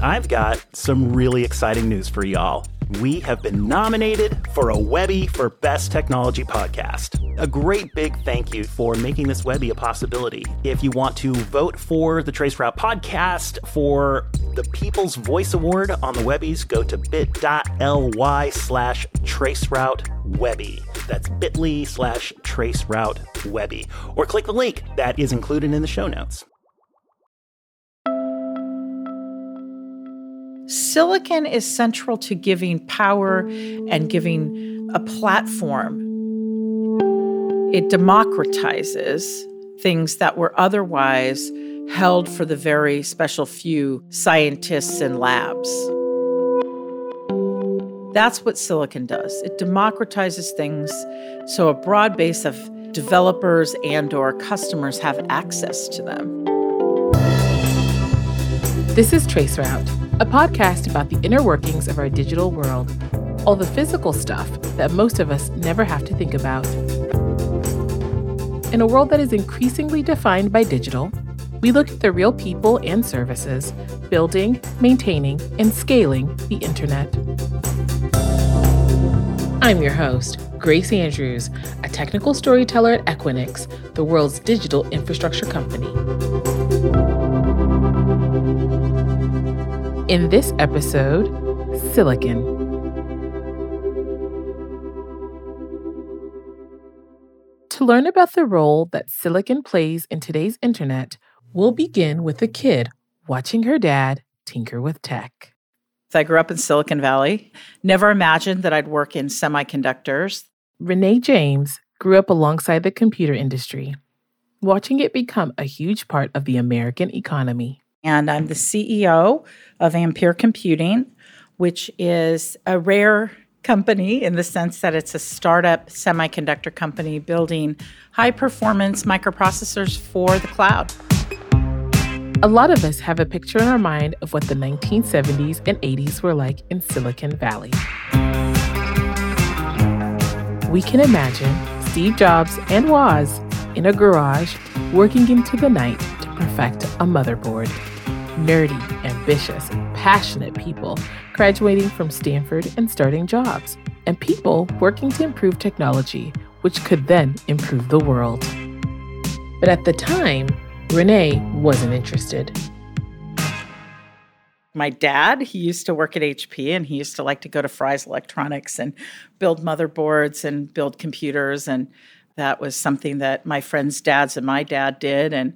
I've got some really exciting news for y'all. We have been nominated for a Webby for Best Technology Podcast. A great big thank you for making this Webby a possibility. If you want to vote for the Traceroute podcast for the People's Voice Award on the Webbies, go to bit.ly slash traceroute Webby. That's bit.ly slash traceroute Webby. Or click the link that is included in the show notes. Silicon is central to giving power and giving a platform. It democratizes things that were otherwise held for the very special few scientists and labs. That's what silicon does. It democratizes things so a broad base of developers and or customers have access to them. This is Traceroute, a podcast about the inner workings of our digital world, all the physical stuff that most of us never have to think about. In a world that is increasingly defined by digital, we look at the real people and services building, maintaining, and scaling the internet. I'm your host, Grace Andrews, a technical storyteller at Equinix, the world's digital infrastructure company. In this episode, silicon. To learn about the role that silicon plays in today's internet, we'll begin with a kid watching her dad tinker with tech. I grew up in Silicon Valley. Never imagined that I'd work in semiconductors. Renée James grew up alongside the computer industry, watching it become a huge part of the American economy and I'm the CEO of Ampere Computing, which is a rare company in the sense that it's a startup semiconductor company building high performance microprocessors for the cloud. A lot of us have a picture in our mind of what the 1970s and 80s were like in Silicon Valley. We can imagine Steve Jobs and Woz in a garage working into the night to perfect a motherboard nerdy, ambitious, passionate people graduating from Stanford and starting jobs, and people working to improve technology, which could then improve the world. But at the time, Renée wasn't interested. My dad, he used to work at HP and he used to like to go to Fry's Electronics and build motherboards and build computers. And that was something that my friends' dads and my dad did. And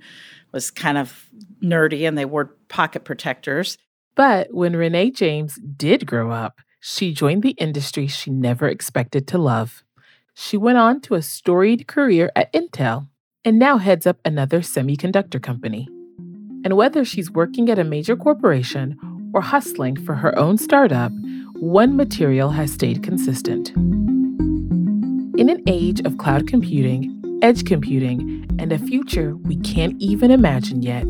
was kind of nerdy and they wore pocket protectors. But when Renée James did grow up, she joined the industry she never expected to love. She went on to a storied career at Intel and now heads up another semiconductor company. And whether she's working at a major corporation or hustling for her own startup, one material has stayed consistent. In an age of cloud computing edge computing, and a future we can't even imagine yet,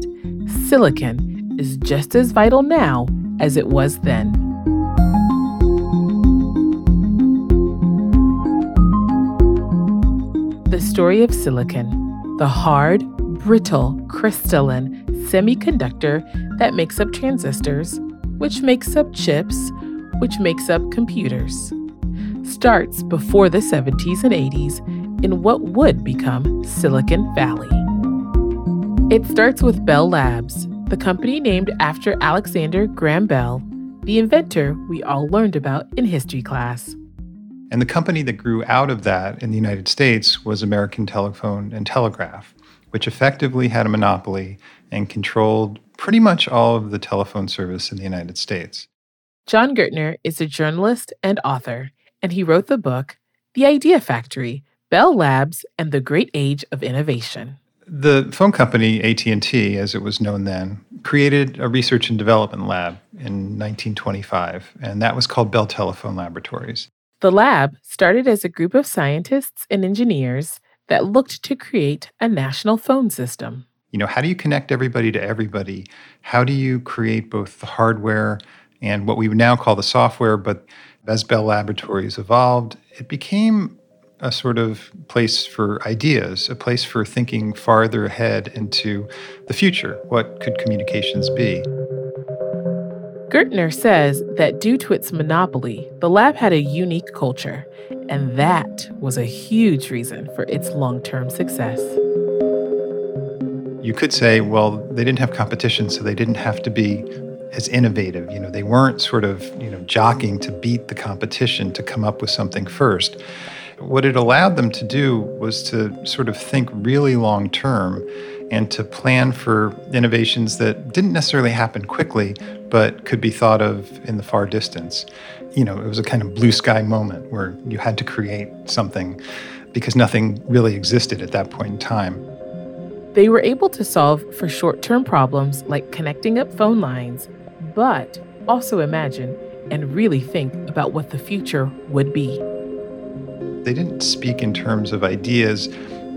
silicon is just as vital now as it was then. The story of silicon, the hard, brittle, crystalline semiconductor that makes up transistors, which makes up chips, which makes up computers, starts before the 70s and 80s in what would become Silicon Valley. It starts with Bell Labs, the company named after Alexander Graham Bell, the inventor we all learned about in history class. And the company that grew out of that in the United States was American Telephone and Telegraph, which effectively had a monopoly and controlled pretty much all of the telephone service in the United States. Jon Gertner is a journalist and author, and he wrote the book The Idea Factory Bell Labs, and the Great Age of Innovation. The phone company AT&T, as it was known then, created a research and development lab in 1925, and that was called Bell Telephone Laboratories. The lab started as a group of scientists and engineers that looked to create a national phone system. You know, how do you connect everybody to everybody? How do you create both the hardware and what we now call the software? But as Bell Laboratories evolved, it became a sort of place for ideas, a place for thinking farther ahead into the future. What could communications be? Gertner says that due to its monopoly, the lab had a unique culture, and that was a huge reason for its long term success. You could say, well, they didn't have competition, so they didn't have to be as innovative. You know, they weren't sort of, you know, jockeying to beat the competition to come up with something first. What it allowed them to do was to sort of think really long term and to plan for innovations that didn't necessarily happen quickly, but could be thought of in the far distance. You know, it was a kind of blue sky moment where you had to create something because nothing really existed at that point in time. They were able to solve for short term problems like connecting up phone lines, but also imagine and really think about what the future would be. They didn't speak in terms of ideas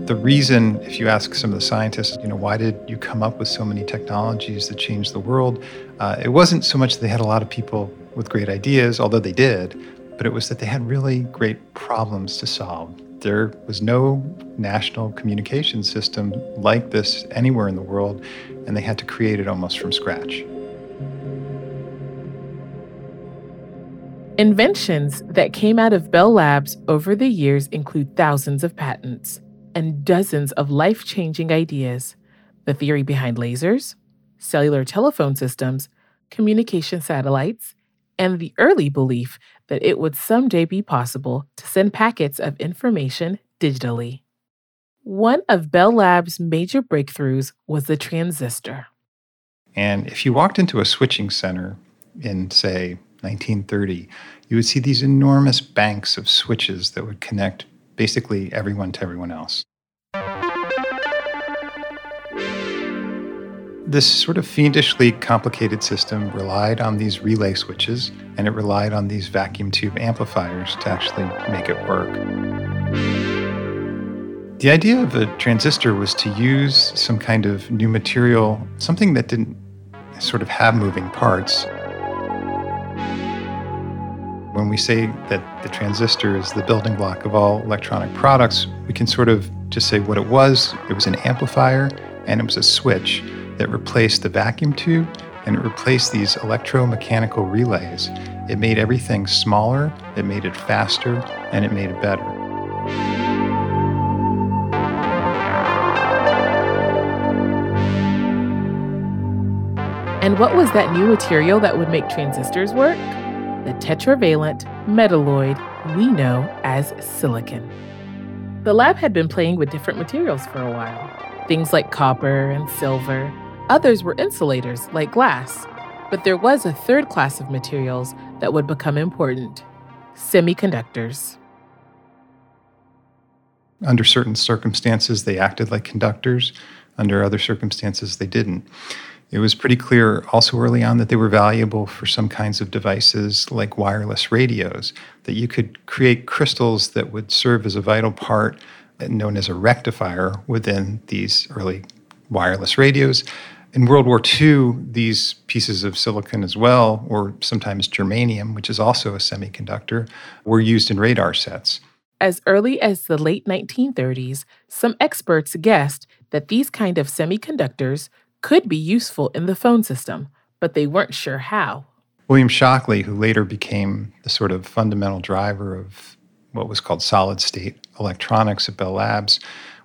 the reason, if you ask some of the scientists, you know, why did you come up with so many technologies that changed the world? Uh, it wasn't so much that they had a lot of people with great ideas, although they did, but it was that they had really great problems to solve. There was no national communication system like this anywhere in the world, and they had to create it almost from scratch. Inventions that came out of Bell Labs over the years include thousands of patents and dozens of life changing ideas the theory behind lasers, cellular telephone systems, communication satellites, and the early belief that it would someday be possible to send packets of information digitally. One of Bell Labs' major breakthroughs was the transistor. And if you walked into a switching center in, say, 1930, you would see these enormous banks of switches that would connect basically everyone to everyone else. This sort of fiendishly complicated system relied on these relay switches and it relied on these vacuum tube amplifiers to actually make it work. The idea of a transistor was to use some kind of new material, something that didn't sort of have moving parts, when we say that the transistor is the building block of all electronic products, we can sort of just say what it was. It was an amplifier and it was a switch that replaced the vacuum tube and it replaced these electromechanical relays. It made everything smaller, it made it faster, and it made it better. And what was that new material that would make transistors work? The tetravalent metalloid we know as silicon. The lab had been playing with different materials for a while, things like copper and silver. Others were insulators like glass. But there was a third class of materials that would become important semiconductors. Under certain circumstances, they acted like conductors. Under other circumstances, they didn't. It was pretty clear also early on that they were valuable for some kinds of devices like wireless radios, that you could create crystals that would serve as a vital part, known as a rectifier, within these early wireless radios. In World War II, these pieces of silicon as well, or sometimes germanium, which is also a semiconductor, were used in radar sets. As early as the late 1930s, some experts guessed that these kind of semiconductors could be useful in the phone system, but they weren't sure how. William Shockley, who later became the sort of fundamental driver of what was called solid state electronics at Bell Labs,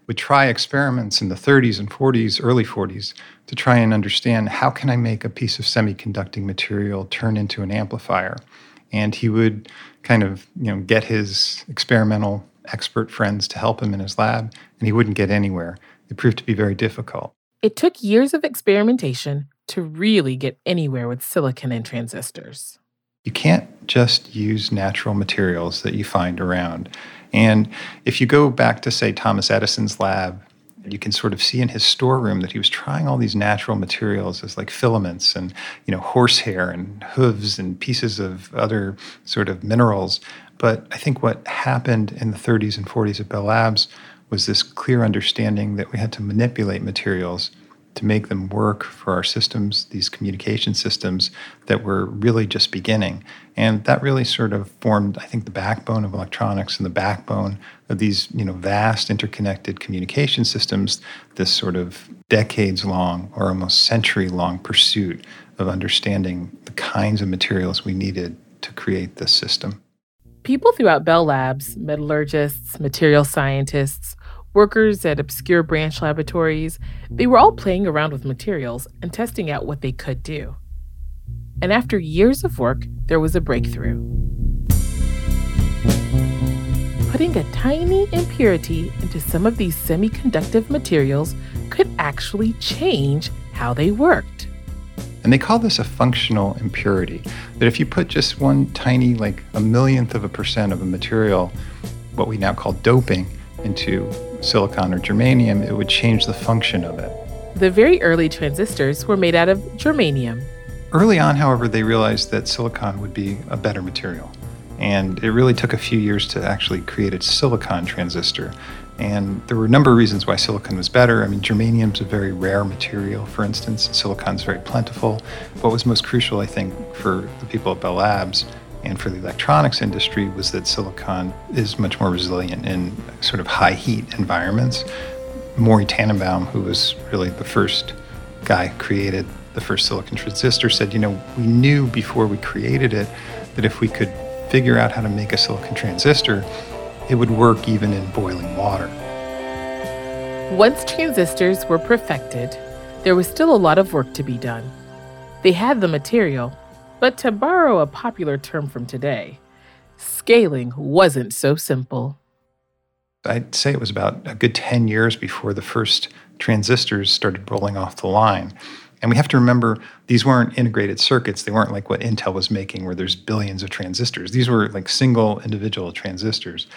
would try experiments in the 30s and 40s, early 40s, to try and understand how can I make a piece of semiconducting material turn into an amplifier. And he would kind of, you know, get his experimental expert friends to help him in his lab, and he wouldn't get anywhere. It proved to be very difficult. It took years of experimentation to really get anywhere with silicon and transistors. You can't just use natural materials that you find around. And if you go back to, say, Thomas Edison's lab, you can sort of see in his storeroom that he was trying all these natural materials as like filaments and you know horsehair and hooves and pieces of other sort of minerals but i think what happened in the 30s and 40s at bell labs was this clear understanding that we had to manipulate materials to make them work for our systems, these communication systems that were really just beginning. And that really sort of formed, I think, the backbone of electronics and the backbone of these, you know, vast interconnected communication systems, this sort of decades long or almost century long pursuit of understanding the kinds of materials we needed to create this system. People throughout Bell Labs, metallurgists, material scientists, workers at obscure branch laboratories, they were all playing around with materials and testing out what they could do. And after years of work, there was a breakthrough. Putting a tiny impurity into some of these semiconductive materials could actually change how they worked. And they call this a functional impurity. That if you put just one tiny, like a millionth of a percent of a material, what we now call doping, into silicon or germanium, it would change the function of it. The very early transistors were made out of germanium. Early on, however, they realized that silicon would be a better material. And it really took a few years to actually create a silicon transistor. And there were a number of reasons why silicon was better. I mean, germanium is a very rare material, for instance. Silicon is very plentiful. What was most crucial, I think, for the people at Bell Labs and for the electronics industry was that silicon is much more resilient in sort of high heat environments. Maury Tanenbaum, who was really the first guy who created the first silicon transistor, said, you know, we knew before we created it that if we could figure out how to make a silicon transistor, it would work even in boiling water. Once transistors were perfected, there was still a lot of work to be done. They had the material, but to borrow a popular term from today, scaling wasn't so simple. I'd say it was about a good 10 years before the first transistors started rolling off the line. And we have to remember these weren't integrated circuits. They weren't like what Intel was making, where there's billions of transistors. These were like single individual transistors.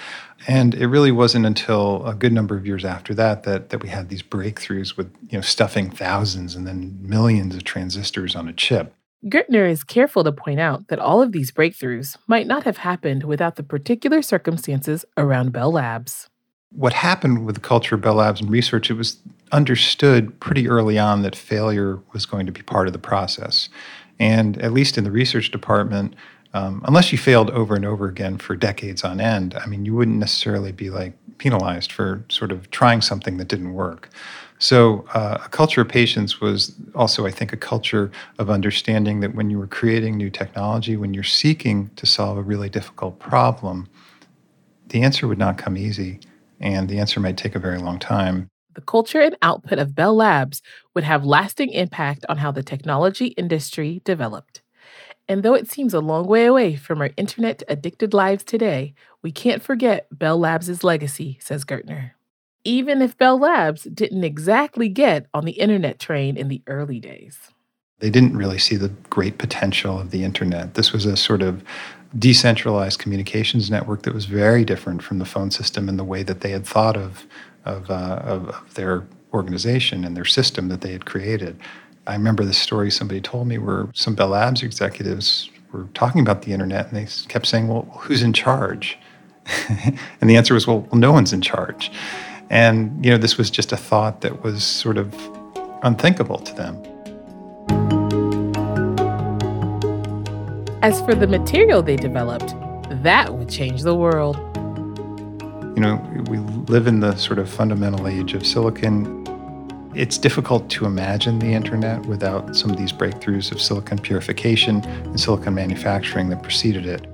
And it really wasn't until a good number of years after that that, that we had these breakthroughs with you know stuffing thousands and then millions of transistors on a chip. Gertner is careful to point out that all of these breakthroughs might not have happened without the particular circumstances around Bell Labs. What happened with the culture of Bell Labs and research, it was understood pretty early on that failure was going to be part of the process. And at least in the research department, um, unless you failed over and over again for decades on end, I mean, you wouldn't necessarily be like penalized for sort of trying something that didn't work. So, uh, a culture of patience was also, I think, a culture of understanding that when you were creating new technology, when you're seeking to solve a really difficult problem, the answer would not come easy, and the answer might take a very long time. The culture and output of Bell Labs would have lasting impact on how the technology industry developed. And though it seems a long way away from our internet addicted lives today, we can't forget Bell Labs' legacy, says Gertner even if Bell Labs didn't exactly get on the internet train in the early days. They didn't really see the great potential of the internet. This was a sort of decentralized communications network that was very different from the phone system in the way that they had thought of, of, uh, of, of their organization and their system that they had created. I remember the story somebody told me where some Bell Labs executives were talking about the internet and they kept saying, Well, who's in charge? and the answer was, Well, well no one's in charge. And, you know, this was just a thought that was sort of unthinkable to them. As for the material they developed, that would change the world. You know, we live in the sort of fundamental age of silicon. It's difficult to imagine the internet without some of these breakthroughs of silicon purification and silicon manufacturing that preceded it.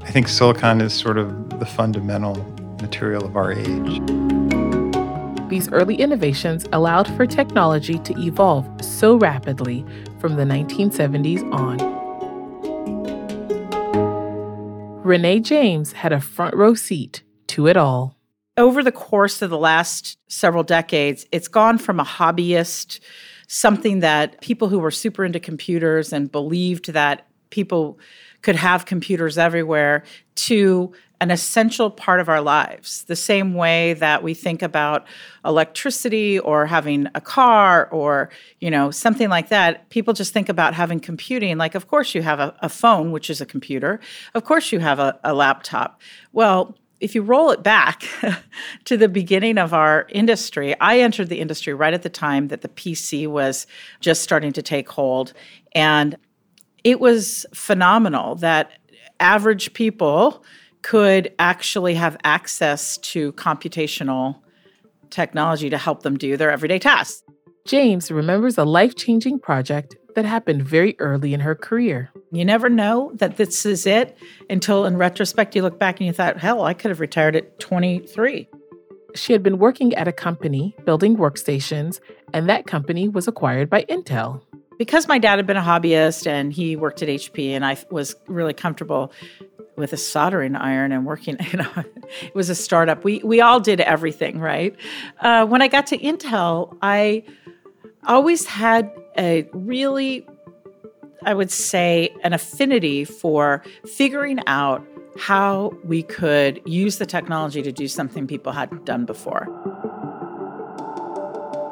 I think silicon is sort of the fundamental material of our age. These early innovations allowed for technology to evolve so rapidly from the 1970s on. Renée James had a front row seat to it all. Over the course of the last several decades, it's gone from a hobbyist, something that people who were super into computers and believed that people could have computers everywhere, to an essential part of our lives, the same way that we think about electricity or having a car or, you know, something like that. People just think about having computing. Like, of course, you have a, a phone, which is a computer. Of course, you have a, a laptop. Well, if you roll it back to the beginning of our industry, I entered the industry right at the time that the PC was just starting to take hold. And it was phenomenal that average people could actually have access to computational technology to help them do their everyday tasks. James remembers a life changing project that happened very early in her career. You never know that this is it until, in retrospect, you look back and you thought, hell, I could have retired at 23. She had been working at a company building workstations, and that company was acquired by Intel. Because my dad had been a hobbyist and he worked at HP, and I was really comfortable with a soldering iron and working. You know, it was a startup. We we all did everything, right? Uh, when I got to Intel, I always had a really, I would say, an affinity for figuring out how we could use the technology to do something people hadn't done before.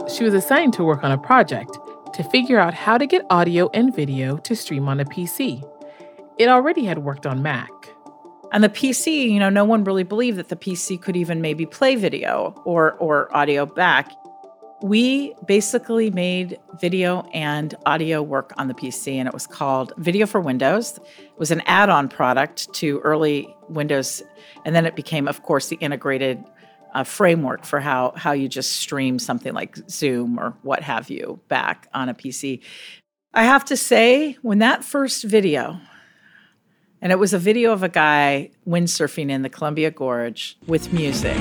She was assigned to work on a project to figure out how to get audio and video to stream on a PC. It already had worked on Mac. And the PC, you know, no one really believed that the PC could even maybe play video or or audio back. We basically made video and audio work on the PC, and it was called Video for Windows. It was an add on product to early Windows, and then it became, of course, the integrated uh, framework for how, how you just stream something like Zoom or what have you back on a PC. I have to say, when that first video, and it was a video of a guy windsurfing in the Columbia Gorge with music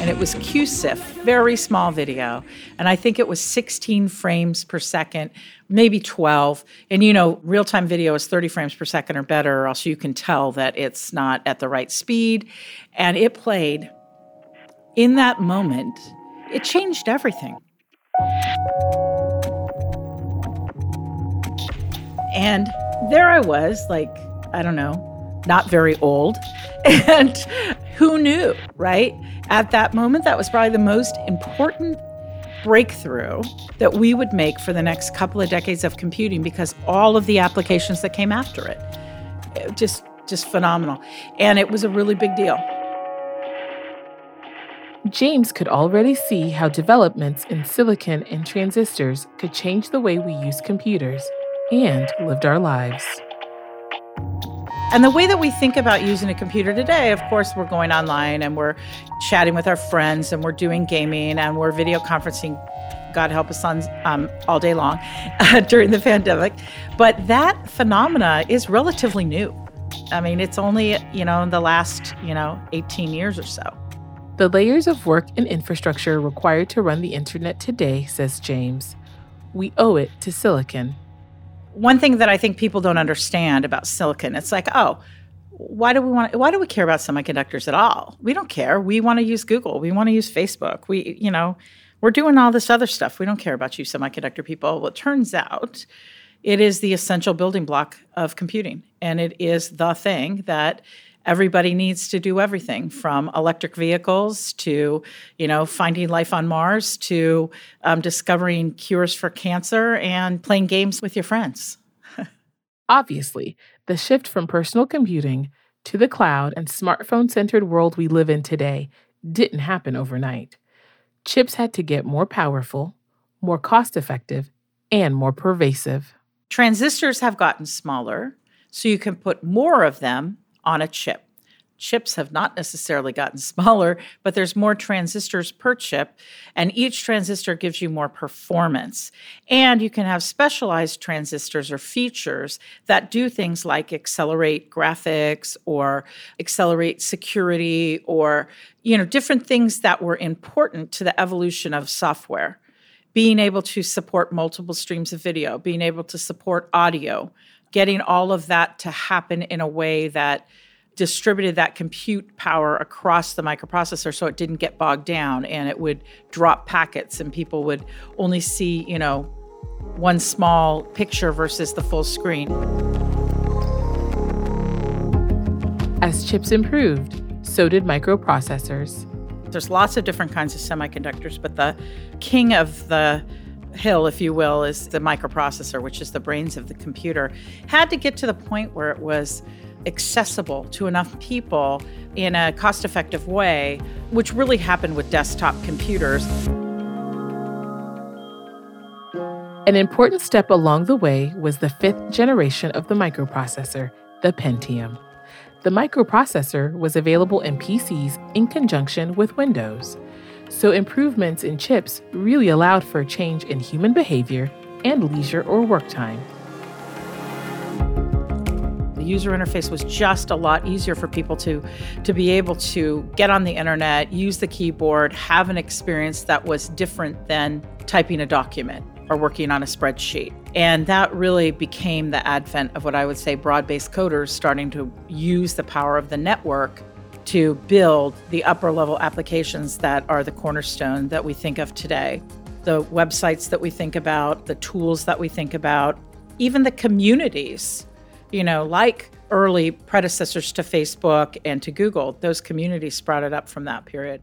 and it was QSIF, very small video. And I think it was 16 frames per second, maybe 12. And you know, real time video is 30 frames per second or better, or else you can tell that it's not at the right speed. And it played in that moment, it changed everything. And there I was, like, I don't know, not very old. And who knew, right? At that moment, that was probably the most important breakthrough that we would make for the next couple of decades of computing because all of the applications that came after it, it just just phenomenal. And it was a really big deal. James could already see how developments in silicon and transistors could change the way we use computers and lived our lives. And the way that we think about using a computer today, of course, we're going online and we're chatting with our friends and we're doing gaming and we're video conferencing, God help us on um, all day long during the pandemic. But that phenomena is relatively new. I mean, it's only, you know, in the last, you know, 18 years or so. The layers of work and infrastructure required to run the internet today, says James, we owe it to silicon one thing that I think people don't understand about silicon, it's like, oh, why do we want why do we care about semiconductors at all? We don't care. We want to use Google. We want to use Facebook. We, you know, we're doing all this other stuff. We don't care about you semiconductor people. Well, it turns out it is the essential building block of computing. And it is the thing that everybody needs to do everything from electric vehicles to you know finding life on mars to um, discovering cures for cancer and playing games with your friends. Obviously the shift from personal computing to the cloud and smartphone centered world we live in today didn't happen overnight. Chips had to get more powerful more cost effective and more pervasive. Transistors have gotten smaller so you can put more of them on a chip. Chips have not necessarily gotten smaller, but there's more transistors per chip, and each transistor gives you more performance. And you can have specialized transistors or features that do things like accelerate graphics or accelerate security or you know different things that were important to the evolution of software. Being able to support multiple streams of video, being able to support audio, getting all of that to happen in a way that distributed that compute power across the microprocessor so it didn't get bogged down and it would drop packets and people would only see, you know, one small picture versus the full screen. As chips improved, so did microprocessors. There's lots of different kinds of semiconductors, but the king of the hill, if you will, is the microprocessor, which is the brains of the computer, had to get to the point where it was accessible to enough people in a cost effective way, which really happened with desktop computers. An important step along the way was the fifth generation of the microprocessor, the Pentium. The microprocessor was available in PCs in conjunction with Windows. So, improvements in chips really allowed for a change in human behavior and leisure or work time. The user interface was just a lot easier for people to, to be able to get on the internet, use the keyboard, have an experience that was different than typing a document or working on a spreadsheet. And that really became the advent of what I would say broad based coders starting to use the power of the network to build the upper level applications that are the cornerstone that we think of today. The websites that we think about, the tools that we think about, even the communities, you know, like early predecessors to Facebook and to Google, those communities sprouted up from that period.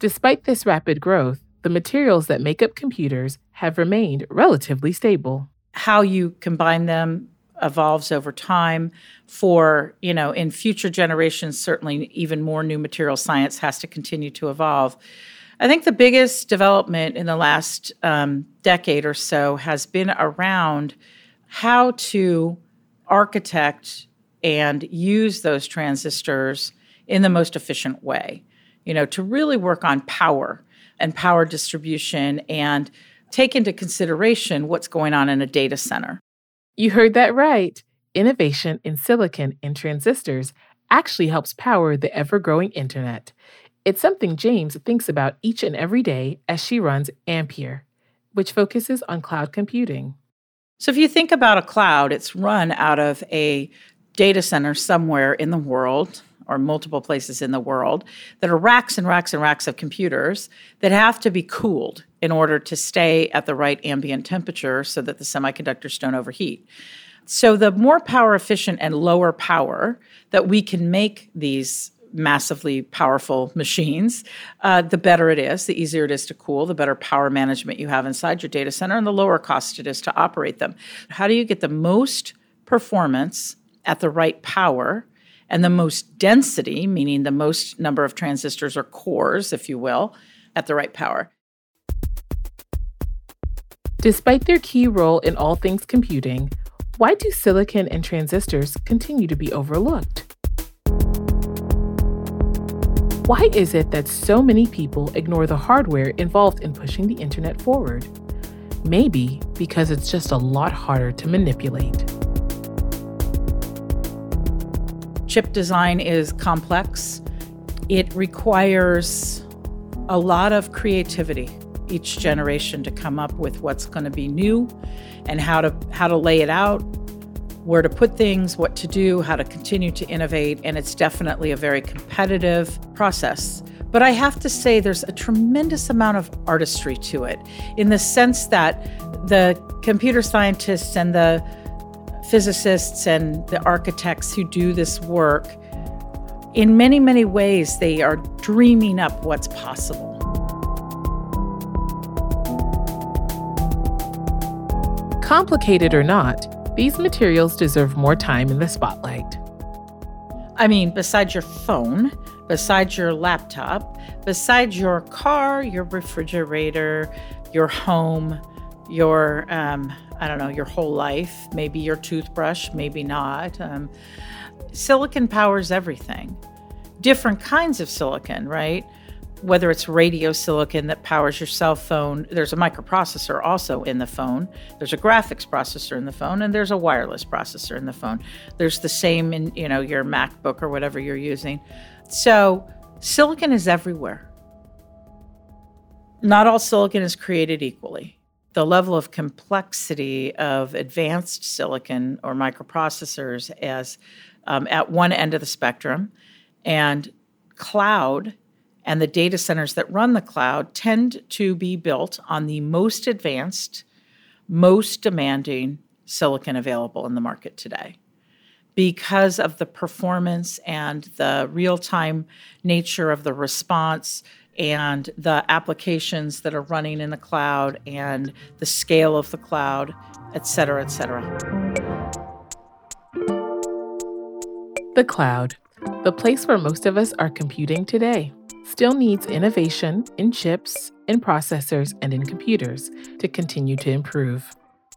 Despite this rapid growth, the materials that make up computers have remained relatively stable. How you combine them evolves over time for you know in future generations certainly even more new material science has to continue to evolve. I think the biggest development in the last um, decade or so has been around how to architect and use those transistors in the most efficient way you know to really work on power and power distribution and take into consideration what's going on in a data center you heard that right. Innovation in silicon and transistors actually helps power the ever growing internet. It's something James thinks about each and every day as she runs Ampere, which focuses on cloud computing. So, if you think about a cloud, it's run out of a data center somewhere in the world or multiple places in the world that are racks and racks and racks of computers that have to be cooled in order to stay at the right ambient temperature so that the semiconductors don't overheat. So, the more power efficient and lower power that we can make these massively powerful machines, uh, the better it is, the easier it is to cool, the better power management you have inside your data center, and the lower cost it is to operate them. How do you get the most performance at the right power and the most density, meaning the most number of transistors or cores, if you will, at the right power. Despite their key role in all things computing, why do silicon and transistors continue to be overlooked? Why is it that so many people ignore the hardware involved in pushing the internet forward? Maybe because it's just a lot harder to manipulate. Chip design is complex. It requires a lot of creativity each generation to come up with what's going to be new and how to how to lay it out, where to put things, what to do, how to continue to innovate, and it's definitely a very competitive process. But I have to say there's a tremendous amount of artistry to it in the sense that the computer scientists and the physicists and the architects who do this work, in many, many ways, they are dreaming up what's possible. Complicated or not, these materials deserve more time in the spotlight. I mean, besides your phone, besides your laptop, besides your car, your refrigerator, your home, your um, I don't know, your whole life, maybe your toothbrush, maybe not. Um, silicon powers everything. Different kinds of silicon, right? Whether it's radio silicon that powers your cell phone, there's a microprocessor also in the phone. There's a graphics processor in the phone, and there's a wireless processor in the phone. There's the same in you know your MacBook or whatever you're using. So silicon is everywhere. Not all silicon is created equally the level of complexity of advanced silicon or microprocessors as um, at one end of the spectrum, and cloud and the data centers that run the cloud tend to be built on the most advanced, most demanding silicon available in the market today. Because of the performance and the real time nature of the response and the applications that are running in the cloud and the scale of the cloud, et cetera, et cetera. The cloud, the place where most of us are computing today, still needs innovation in chips, in processors, and in computers to continue to improve.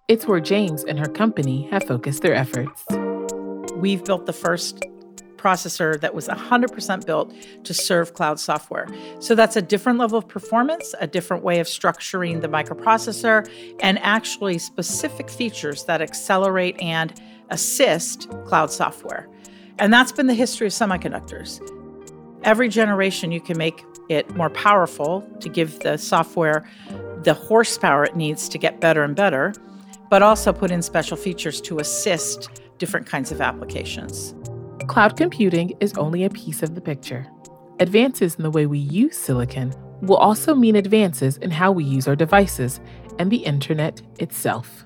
It's where James and her company have focused their efforts. We've built the first microprocessor that was 100% built to serve cloud software. So that's a different level of performance, a different way of structuring the microprocessor, and actually specific features that accelerate and assist cloud software. And that's been the history of semiconductors. Every generation, you can make it more powerful to give the software the horsepower it needs to get better and better, but also put in special features to assist different kinds of applications. Cloud computing is only a piece of the picture. Advances in the way we use silicon will also mean advances in how we use our devices and the internet itself.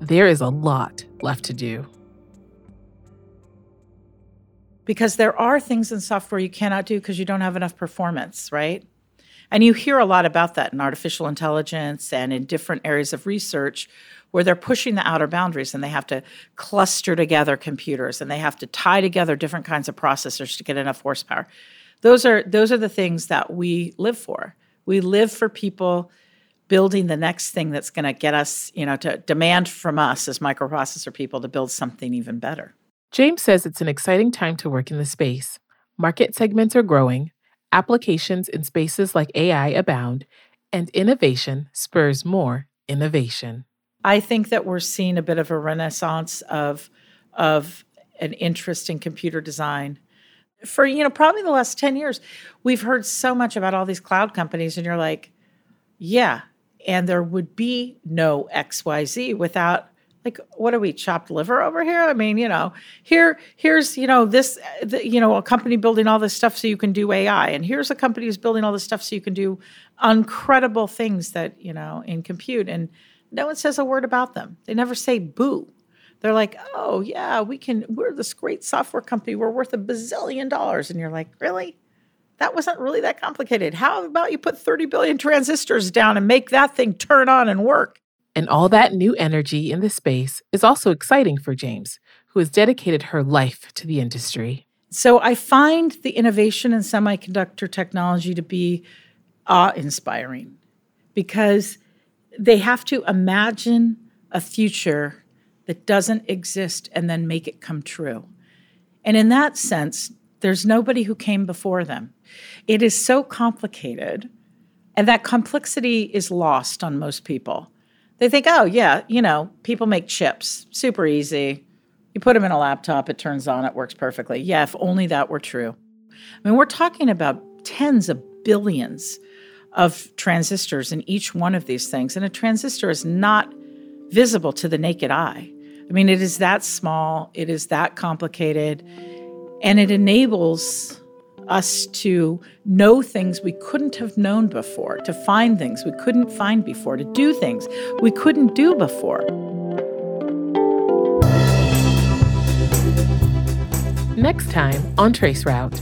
There is a lot left to do. Because there are things in software you cannot do because you don't have enough performance, right? And you hear a lot about that in artificial intelligence and in different areas of research where they're pushing the outer boundaries and they have to cluster together computers and they have to tie together different kinds of processors to get enough horsepower. Those are those are the things that we live for. We live for people building the next thing that's going to get us, you know, to demand from us as microprocessor people to build something even better. James says it's an exciting time to work in the space. Market segments are growing, applications in spaces like AI abound, and innovation spurs more innovation. I think that we're seeing a bit of a renaissance of of an interest in computer design. For you know, probably the last 10 years, we've heard so much about all these cloud companies and you're like, yeah, and there would be no XYZ without like what are we chopped liver over here? I mean you know here here's you know this the, you know a company building all this stuff so you can do ai and here's a company who's building all this stuff so you can do incredible things that you know in compute. And no one says a word about them. They never say boo. They're like oh yeah we can we're this great software company. We're worth a bazillion dollars. And you're like really? That wasn't really that complicated. How about you put 30 billion transistors down and make that thing turn on and work and all that new energy in the space is also exciting for James, who has dedicated her life to the industry. So I find the innovation in semiconductor technology to be awe inspiring because they have to imagine a future that doesn't exist and then make it come true. And in that sense, there's nobody who came before them. It is so complicated, and that complexity is lost on most people. They think, oh, yeah, you know, people make chips, super easy. You put them in a laptop, it turns on, it works perfectly. Yeah, if only that were true. I mean, we're talking about tens of billions of transistors in each one of these things. And a transistor is not visible to the naked eye. I mean, it is that small, it is that complicated, and it enables us to know things we couldn't have known before, to find things we couldn't find before, to do things we couldn't do before. Next time on Traceroute.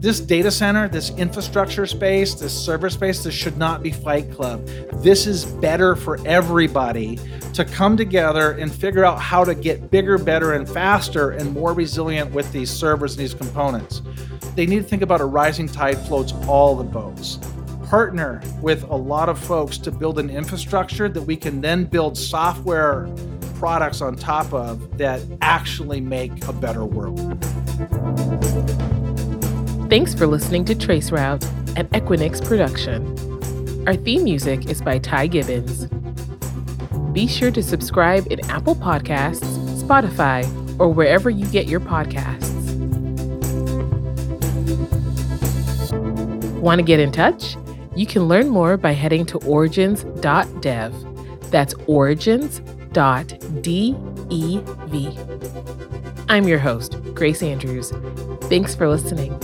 This data center, this infrastructure space, this server space, this should not be Fight Club. This is better for everybody to come together and figure out how to get bigger, better, and faster and more resilient with these servers and these components they need to think about a rising tide floats all the boats. Partner with a lot of folks to build an infrastructure that we can then build software products on top of that actually make a better world. Thanks for listening to Traceroute, an Equinix production. Our theme music is by Ty Gibbons. Be sure to subscribe in Apple Podcasts, Spotify, or wherever you get your podcasts. Want to get in touch? You can learn more by heading to origins.dev. That's origins.dev. I'm your host, Grace Andrews. Thanks for listening.